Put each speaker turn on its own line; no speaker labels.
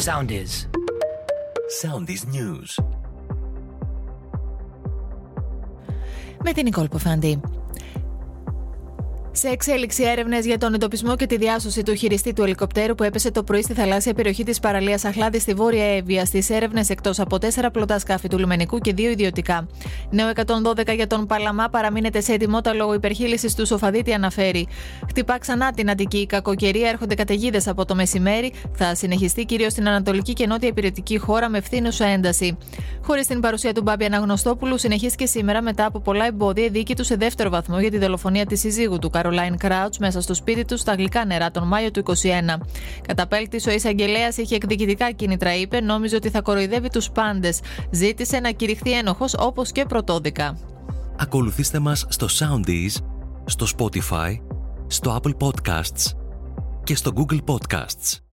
Soundies.
Soundies News.
Με την Νικόλ Ποφάντη. Σε εξέλιξη έρευνες για τον εντοπισμό και τη διάσωση του χειριστή του ελικοπτέρου που έπεσε το πρωί στη θαλάσσια περιοχή της παραλίας Αχλάδης στη Βόρεια Εύβοια στις έρευνες εκτός από τέσσερα πλωτά σκάφη του λιμενικού και δύο ιδιωτικά. Νέο 112 για τον Παλαμά παραμείνεται σε ετοιμότητα λόγω υπερχείλησης του Σοφαδίτη, αναφέρει. Χτυπά ξανά την Αττική. Κακοκαιρία έρχονται καταιγίδες από το μεσημέρι. Θα συνεχιστεί κυρίως στην Ανατολική και Νότια υπηρετική χώρα με φθήνουσα ένταση. Χωρίς την παρουσία του Μπάμπη Αναγνωστόπουλου, συνεχίστηκε σήμερα μετά από πολλά εμπόδια η δίκη του σε δεύτερο βαθμό για τη δολοφονία της συζύγου του Caroline Crouch μέσα στο σπίτι του στα γλυκά νερά τον Μάιο του 2021. Καταπέλτης, ο εισαγγελέα είχε εκδικητικά κίνητρα, είπε, νόμιζε ότι θα κοροϊδεύει τους πάντες. Ζήτησε να κηρυχθεί ένοχος όπως και πρωτόδικα.
Ακολουθήστε μας στο Soundees, στο Spotify, στο Apple Podcasts και στο Google Podcasts.